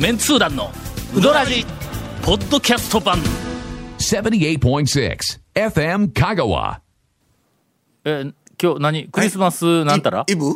メンツー団のウドラジポッドキャスト版。78.6 FM Kagawa. えー今日何？クリスマスなんたら？イブ？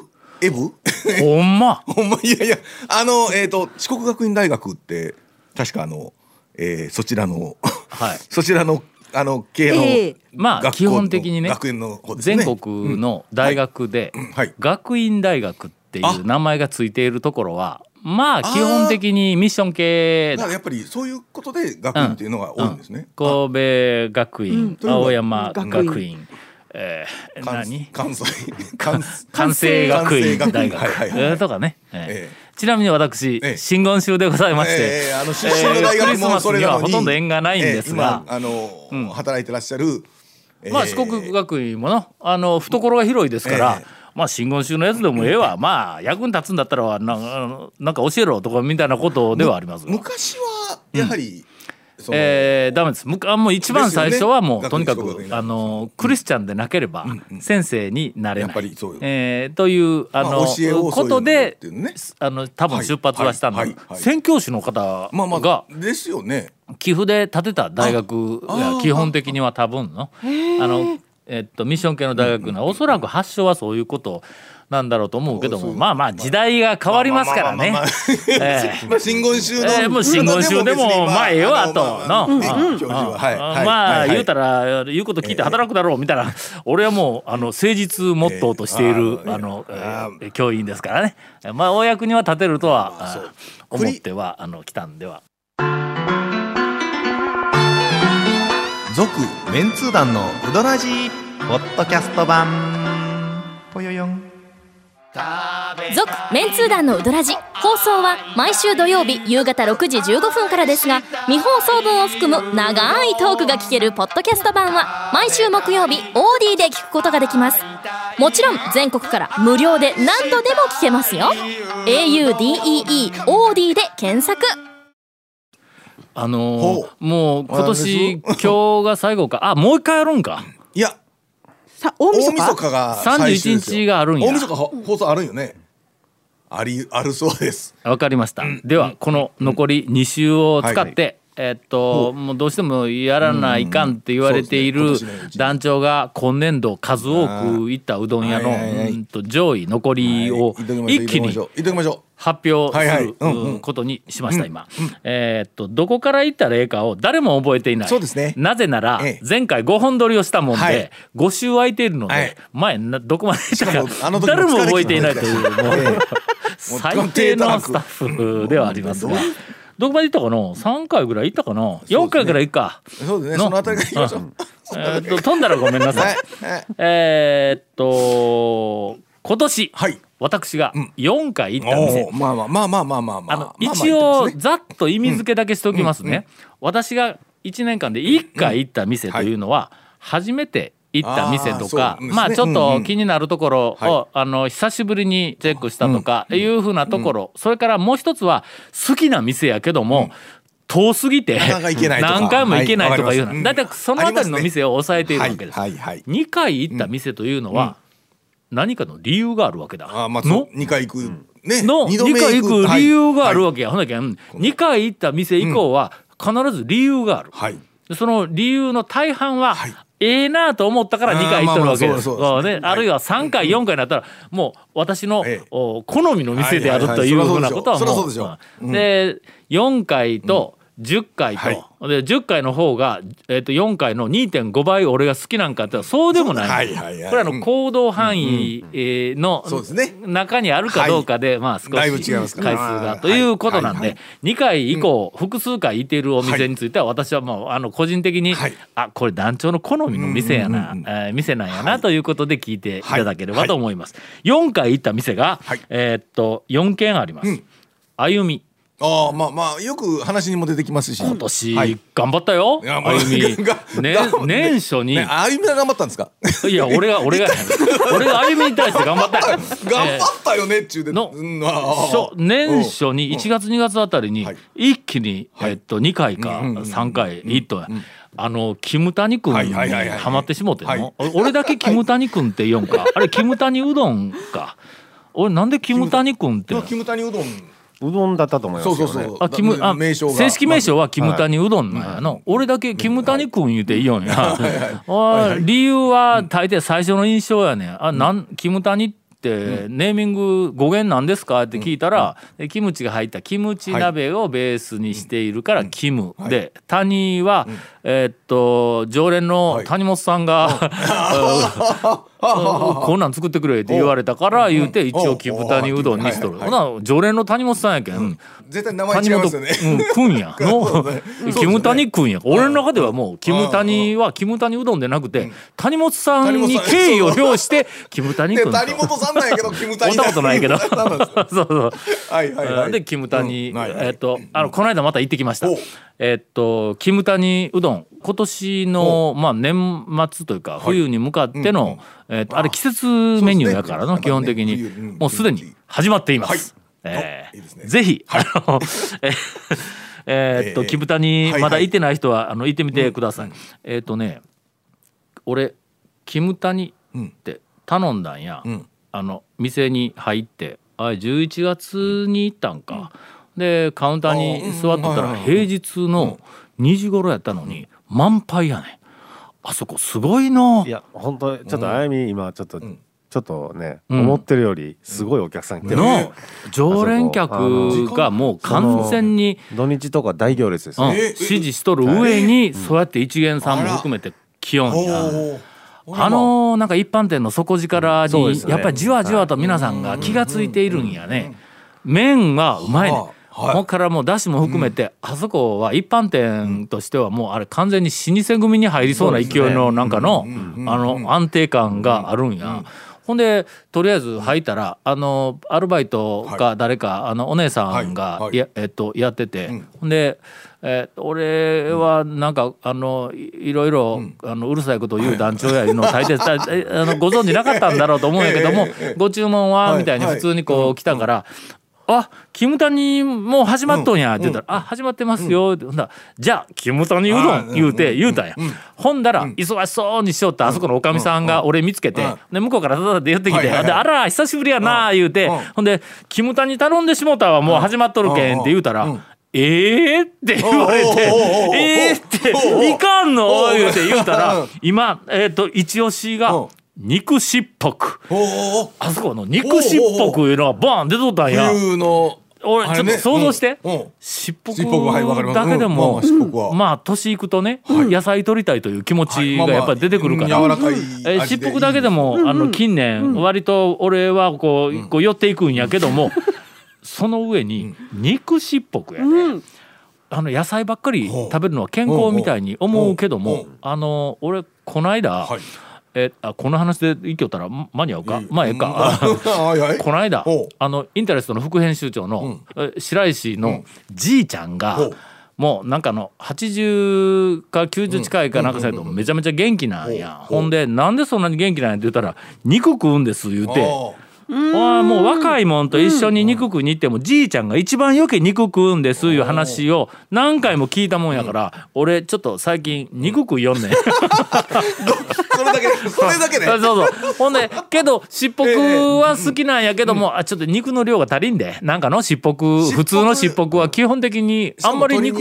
エブ？ほんま。ほんまいやいやあのえっ、と四国学院大学って確かあの、えーそちらのはい。そちらの あの系の、ええ。まあ学校基本的にね学園の方ですね。全国の大学ではい。学院大学っていあ。う名前がついているところはまあ基本的にミッション系だ。からやっぱりそういうことで学院っていうのが多いんですね、神戸学院、うん。青山学院。えー、関何？関西。関関西学院。大学。はいはいとかね、えー。えちなみに私、ええ。真言宗でございまして、えーあの出身の大学えークリスににはほとんど縁がないんですが、あの、働いてらっしゃる、えーまあ四国学院ものあの懐が広いですから、えまあ真言宗のやつでもええわ、まあ役に立つんだったらななんか教えろとかみたいなことではありますが。昔はやはり、そのえー、ダメです。もう一番最初はもう、ね。とにかくあのクリスチャンでなければ先生になれない、やっぱりそうよ。えーというあの、まあことであの多分出発はしたんだ、はいはいはい。宣教師の方まあまがあですよね。寄付で建てた大学が基本的には多分のあの、えっと、ミッション系の大学のおそらく発祥はそういうことなんだろうと思うけどもまあまあ時代が変わりますからね。まあまあまあまあ。ええ。まあ真言宗の、えーもう真言宗でもまあええわと。まあは。い。言うたら言うこと聞いて働くだろうみたいな。俺はもうあの誠実モットーとしているえーあの教員ですからね。まあお役には立てるとは思ってはあの来たんでは続メンツー団のウドラジポッドキャスト版。ぽよよん。続メンツー団のウドラジ放送は毎週土曜日夕方6時15分からですが未放送分を含む長いトークが聞けるポッドキャスト版は毎週木曜日 OD で聞くことができます。もちろん全国から無料で何度でも聞けますよ。audeeOD で検索。あのもう今年今日が最後か。あもう一回やるんか？いや。さ大晦大晦日日が最終ですよ31日があるんや。大晦日ほ放送あるんよね。ありあるそうです。わかりました、ではこの残り2週を使って、えっともうどうしてもやらないかんって言われている団長が今年度数多く行ったうどん屋のうんと上位残りをはい。言っときましょう。一気に言っときましょう。言っときましょ発表することにしました今。えーっとどこから行ったらええかを誰も覚えていない。そうですね。なぜならええ。前回5本撮りをしたもんはい。で5週空いているのはい。で前などこまで行ったしか誰も覚えていないというもうえ 最低のスタッフではありますが。どこまで行ったかな？3回ぐらい行ったかな？4回ぐらい行くか。うそうですね。の？そのあたりからいきましょう。えーっと飛んだらごめんなさい。えーっと今年、はい私が4回行った店。おーまあまあまあまあまあまあ。まああの一応ざっと意味付けだけしておきますね。私が1年間で1回行った店というのは初めて行った店とかまあちょっと気になるところをはあの久しぶりにチェックしたとかいうふうなところ。それからもう一つは好きな店やけども遠すぎて何回も行けないとかいうはい。わかります。だいたいそのあたりの店を抑えているわけです。はい。はい。はい。2回行った店というのは何かの理由があるわけだ。あーまあその？う二回行く。ねの？2二度目回行く理由があるはい。わけや、ほんだけん。2回行った店以降は必ず理由がある、はい。でその理由の大半は、はい。ええなと思ったから2回行っとるわけですあるいは3回4回になったらもう私の、好みの店であるはいはいはいというふうなことはもそうで4回と10回と、はい。で10回の方が、えー、と4回の2.5倍俺が好きなんかってそうでもない,、はいはいはい。これあの行動範囲えーの中にあるかどうかで、まあ少し回数が。ということなんで、はいはい2回以降、複数回行っているお店については私はもうあの個人的に、はい。あこれ団長の好みの店やな、うえー店なんやなということで聞いていただければと思います。4回行った店が、はい。えーっと4軒あります。歩みああまあまあよく話にも出てきますし。今年、はい。頑張ったよあ歩み、がねが、年初に、ねあゆみは頑張ったんですか？いや俺が俺が 俺が歩みに対して頑張った。よ。頑張ったよねっちゅうで。の年初に1月2月あたりにはい。一気に、はい。えっと、2回かうんうんうん3回ヒットや。あのキムタニ君にハマってしもてんの、はい。俺だけキムタニ君って言うんか。あれキムタニうどんか。俺なんでキムタニ君って。キムタニうどんうどんだったと思いますよね。そうそうそう。あキムあ名称が。正式名称はキムタニうどんなんやの、俺だけキムタニくん言うていいよんや、あ理由は大抵最初の印象やねん。あなんキムタニってネーミング語源なんですか？って聞いたら、でキムチが入ったキムチ鍋をベースにしているからキム、で谷は、えーっと常連の谷本さんが、こんなん作ってくれって言われたから言うて一応キムタニうどんにしとる、はいほな常連の谷本さんやけん、絶対名前違いますよね。うん、くんや。のキムタニくんや。俺の中ではもうキムタニはキムタニうどんでなくて谷本さんに敬意を表してキムタニくん谷本さんなんやけどキムタニ。会ったことないけど。そうそうはいはいはい。でキムタニ、えっとあのこの間また行ってきました。お。えっとキムタニうどん。今年のまあ年末というか冬に向かっての、えっとあれ季節メニューやからの、基本的に、もうすでに始まっています、はいえーおいいですね。ぜひ、あのええーっと、えーキムタニはいまだ行ってない人は、あの行ってみてください、えっ、とね俺キムタニって頼んだんや、ん。あの店に入ってあれ11月に行ったんか、でカウンターに座っとったら平日の2時頃やったのに満杯やねん。あそこすごいの。いや本当ちょっとあやみ今ちょっと、ちょっとね、うん。思ってるよりすごいお客さん来てる、の常連客がもう完全に、土日とか大行列ですよ、うん、え指示しとる上にそうやって一元さんも含めて気温や。あのーなんか一般店の底力にやっぱりじわじわと皆さんが気がついているんやね。麺はうまいね。はい。ここからもうだしも含めて、あそこは一般店としてはもうあれ完全に老舗組に入りそうな勢いのなんかのあの安定感があるんや。ほんでとりあえず入ったらあのアルバイトか誰かあのお姉さんがや,、えっと、やってて、ほんで、えー俺はなんかあのいいろいろ、あのうるさいことを言う団長やいうのを大抵ご存知なかったんだろうと思うんやけども ご注文ははい。みたいにはい普通にこう来たから。あキムタニもう始まっとんやって言ったら「あ始まってますよ」ってほんだ。らじゃあキムタニうどあん」言うて言うたんや。ほんだら忙しそうにしよったあそこのおかみさんが俺見つけてうん。で向こうからダダダって寄ってきて「はいはいはい。であら久しぶりやな」言うてうん。ほんで「キムタニ頼んでしもたわもう始まっとるけん」って言うたらうん「えー?」って言われておうおうおうおう「えー?」っておうおう「いかんの?」言うて言うたうらん今えっと一押しうんが肉しっぽく。あそこの肉しっぽくいうのがバーン出とったんや。俺あれね。ちょっと想像して、しっぽくだけでも、うんまあ年いくとね、野菜取りたいという気持ちがやっぱり出てくるから、えしっぽくだけでも、あの近年、割と俺はこう,、こう寄っていくんやけどもその上に肉しっぽくやね、あの野菜ばっかり食べるのは健康みたいに思うけどもあの俺この間、はいえあこの話でいきよったら間に合うか、まあええか。この間あのインタレストの副編集長の、え白石のじいちゃんが、ほう。もうなんかあの80か90近いかなんかされとめちゃめちゃ元気なん。や、ほん。でなん。でそん。なに元気なん。やって言ったら肉食うん。です言うて。ああもう若いもんと一緒に肉食いに行ってもじいちゃんが一番余計肉食うんですいう話を何回も聞いたもんやから俺ちょっと最近肉食いよんねん。それだけで それだけで？そうそう。ほんでけどしっぽくは好きなんやけども、あちょっと肉の量が足りんで。なんかのしっぽく普通のしっぽくは基本的にあんまり肉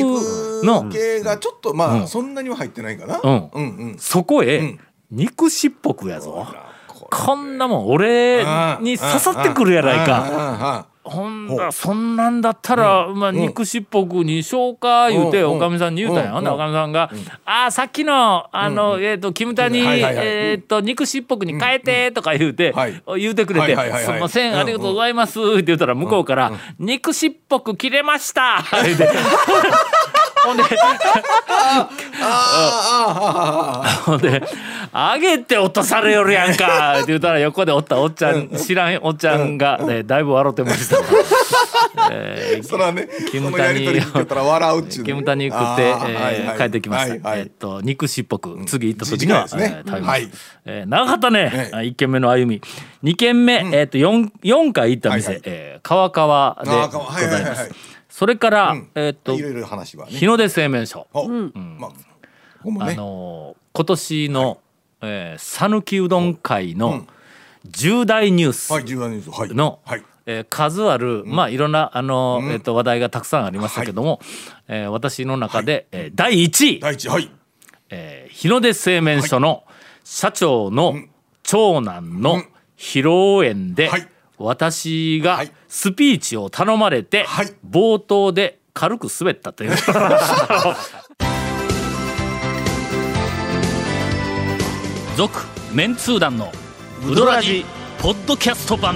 の。系がちょっとまあそんなには入ってないかな。うん。うんうん。そこへん。肉しっぽくやぞこんなもん俺に刺さってくるやないか。かほんだそんなんだったら、まあ、肉しっぽくにしようか言うてうん。おかみさんに言うたんや、うん。ほんでおかみさんが「ああさっきのあの、えっ、とキムタに、えっ、と肉しっぽくに変えて」とか言うて、はい。言うてくれて「はいはいはいはい。すいませんありがとうございます」って言ったら向こうから「肉しっぽく切れました」言うてほんでほんで「あげて落とされよるやんか」って言ったら横でおったおっちゃん知らんおっちゃんが、ね、だいぶ笑ってました。えーそれはねキムタニ笑うっちゅうね。キムタニ食って、あーえはいはい。ー帰ってきました。はいはい。えっと肉しっぽく次行った時には、ね。えー食べます。はい。えー長かったね。ええ一軒目の歩み。二軒目、えっと四四回行った店、はいはい。えー川川で川ご川。はいはいはいはい。ざいます。それから、うん。えっといろいろ話はね。日の出製麺所。おまあここもあねのー今年のえー讃岐、うどん会の重大ニュース。はい重要ニュース。はい。の、はい。えー数ある、まあいろんなあの、えっと話題がたくさんありましたけども、えー私の中で、えー第1位、第一はい。えー日の出製麺所の社長の長男の披露宴で、はい私がはいスピーチを頼まれて、はい冒頭で軽く滑ったという。続メンツー団のウドラジポッドキャスト版。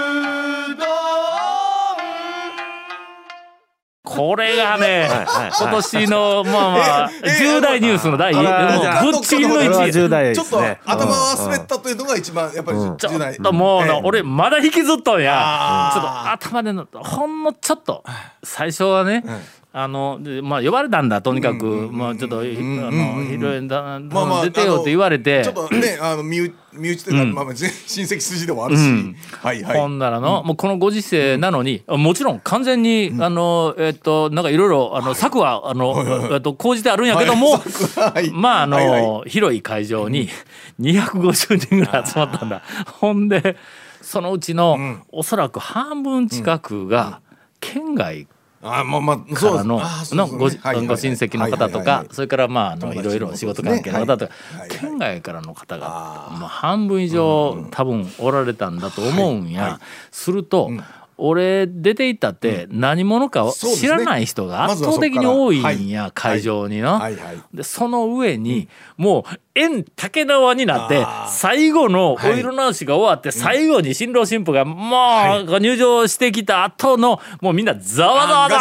これがね、はい今年のまあまあええ重大ニュースの第一、ぶっちぎりのこれは1位。ちょっと頭は滑ったというのが一番やっぱりちょ重大。っともう俺まだ引きずっとんや。ちょっと頭でのほんのちょっと最初はね、あのでまあ呼ばれたんだとにかく、まあちょっと、あの披露宴だ、まあまあ出てよって言われて。ちょっとねあの身内身内というか、まあまあ親戚筋でもあるし、うん。はいはい。ほんならの、もうこのご時世なのに、もちろん完全に、あのえっとなんかいろいろあの策はあの、えっと講じてあるんやけども、はい。まああの、広い会場に250人ぐらい集まったんだ。ほんでそのうちの、おそらく半分近くが県外あまあまあからののごご親戚の方とかそれからまああのいろいろ仕事関係の方とか県外からの方がもう半分以上多分おられたんだと思うんや。すると俺出て行ったって何者か知らない人が圧倒的に多いんはい。や会場にな。でその上にもう縁竹縄になって最後のおはい。色直しが終わって最後に新郎新婦がもう入場してきた後のもうみんなざわざわだ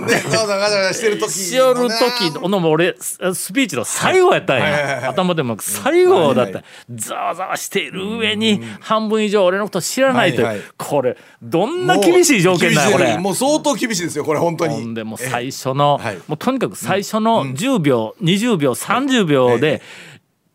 ーってしてる時しよる時のも俺ススピーチの最後やったんや頭でも最後だったざわざわしている上に半分以上俺のこと知らないというこれどんな厳しい条件だよこれもう相当厳しいですよこれ本当にほんでもう最初の、はいもうとにかく最初の10秒、20秒30秒で、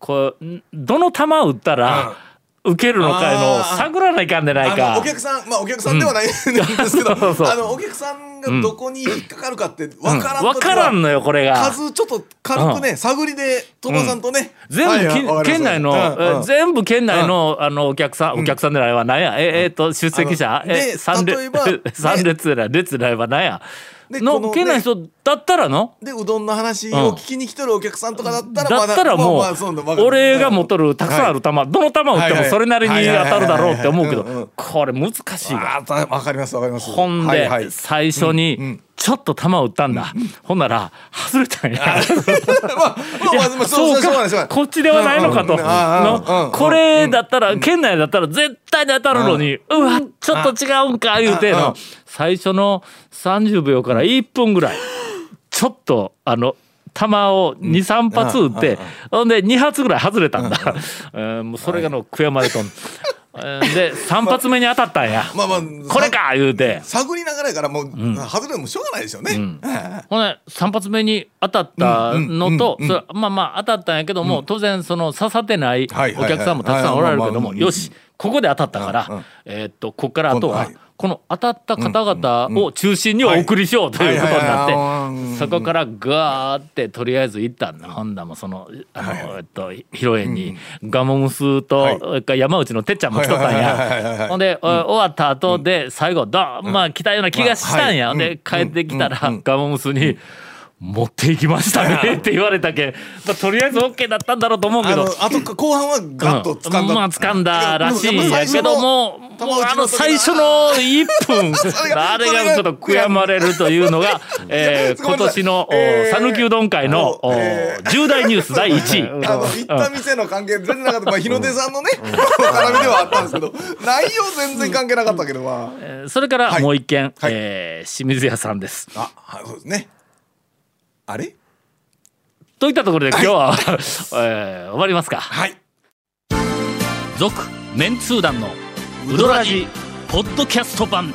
こうんどの球を打ったら、受けるのかいうのを探らないかんでないか。お。客さんまあお客さんではないん ですけど、そうそうあのお客さんがどこに引っかかるかってわからんわからんのよこれが。数ちょっと軽くね、探りで鳥羽さんとね、全部、県内の、全部県内の、あのお客さん、お客さんでないわ。何や。ええーと出席者。え三列例えば ね。三列でない列でないわ。何やのの県内の人だったらの？でうどんの話を聞きに来てるお客さんとかだったらまだったらもう、俺が持っとるたくさんある球、どの球を打ってもそれなりに当たるだろうって思うけどこれ難しいわ。かりますわかります。ほんで最初にちょっと球を打ったんだ。ほんなら外れたんや。こっちではないのかと。うんうんこれだったら県内だったら絶対に当たるのにうわちょっと違うんか言うてうんうん。の最初の30秒から1分ぐらいちょっとあの球を23発打ってほんで2発ぐらい外れたんだ。えーもうそれがの悔やまれとん。えーで3発目に当たったんや。まあまあこれか言うて。探りながらやからもう、外れてもしょうがないですよね、ほんで3発目に当たったのとうんうんそれまあまあ当たったんやけども、当然その刺さってないお客さんもたくさんおられるけどもはいよしここで当たったから、うんうんえーっとこっからあとはこの当たった方々を中心にお送りしようということになってそこからガーってとりあえず行ったんだ。ほんだもそのあの、えっと披露宴にガモムスと、山内のてっちゃんも来とったんや。ほんで、お終わった後で最後ドンまあ来たような気がしたんや、はい。で帰ってきたら、ガモムスに「持っていきましたね」って言われたけん、まあ、とりあえず OK だったんだろうと思うけど。あと後半はガッと掴んだ、まあ掴んだらしいん。やけどももうあの最初の1分 があれがちょっと悔やまれるというのが、えー今年のえー讃岐うどん会のおえー重大ニュース第1位。あの行った店の関係全然なかった、まあ、日の出さんのね 絡みではあったんですけど内容全然関係なかったけどまえーそれからはい。もう一件、はい。えー清水屋さんです。ああそうですねあれ？といったところで今日は、えー終わりますか。はい。続メンツー団のウドラジポッドキャスト版。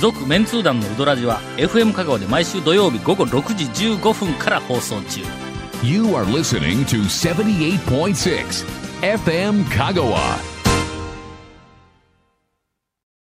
続メンツー団のウドラジは FM 香川で毎週土曜日午後6時15分から放送中。You are listening to 78.6 FM Kagawa.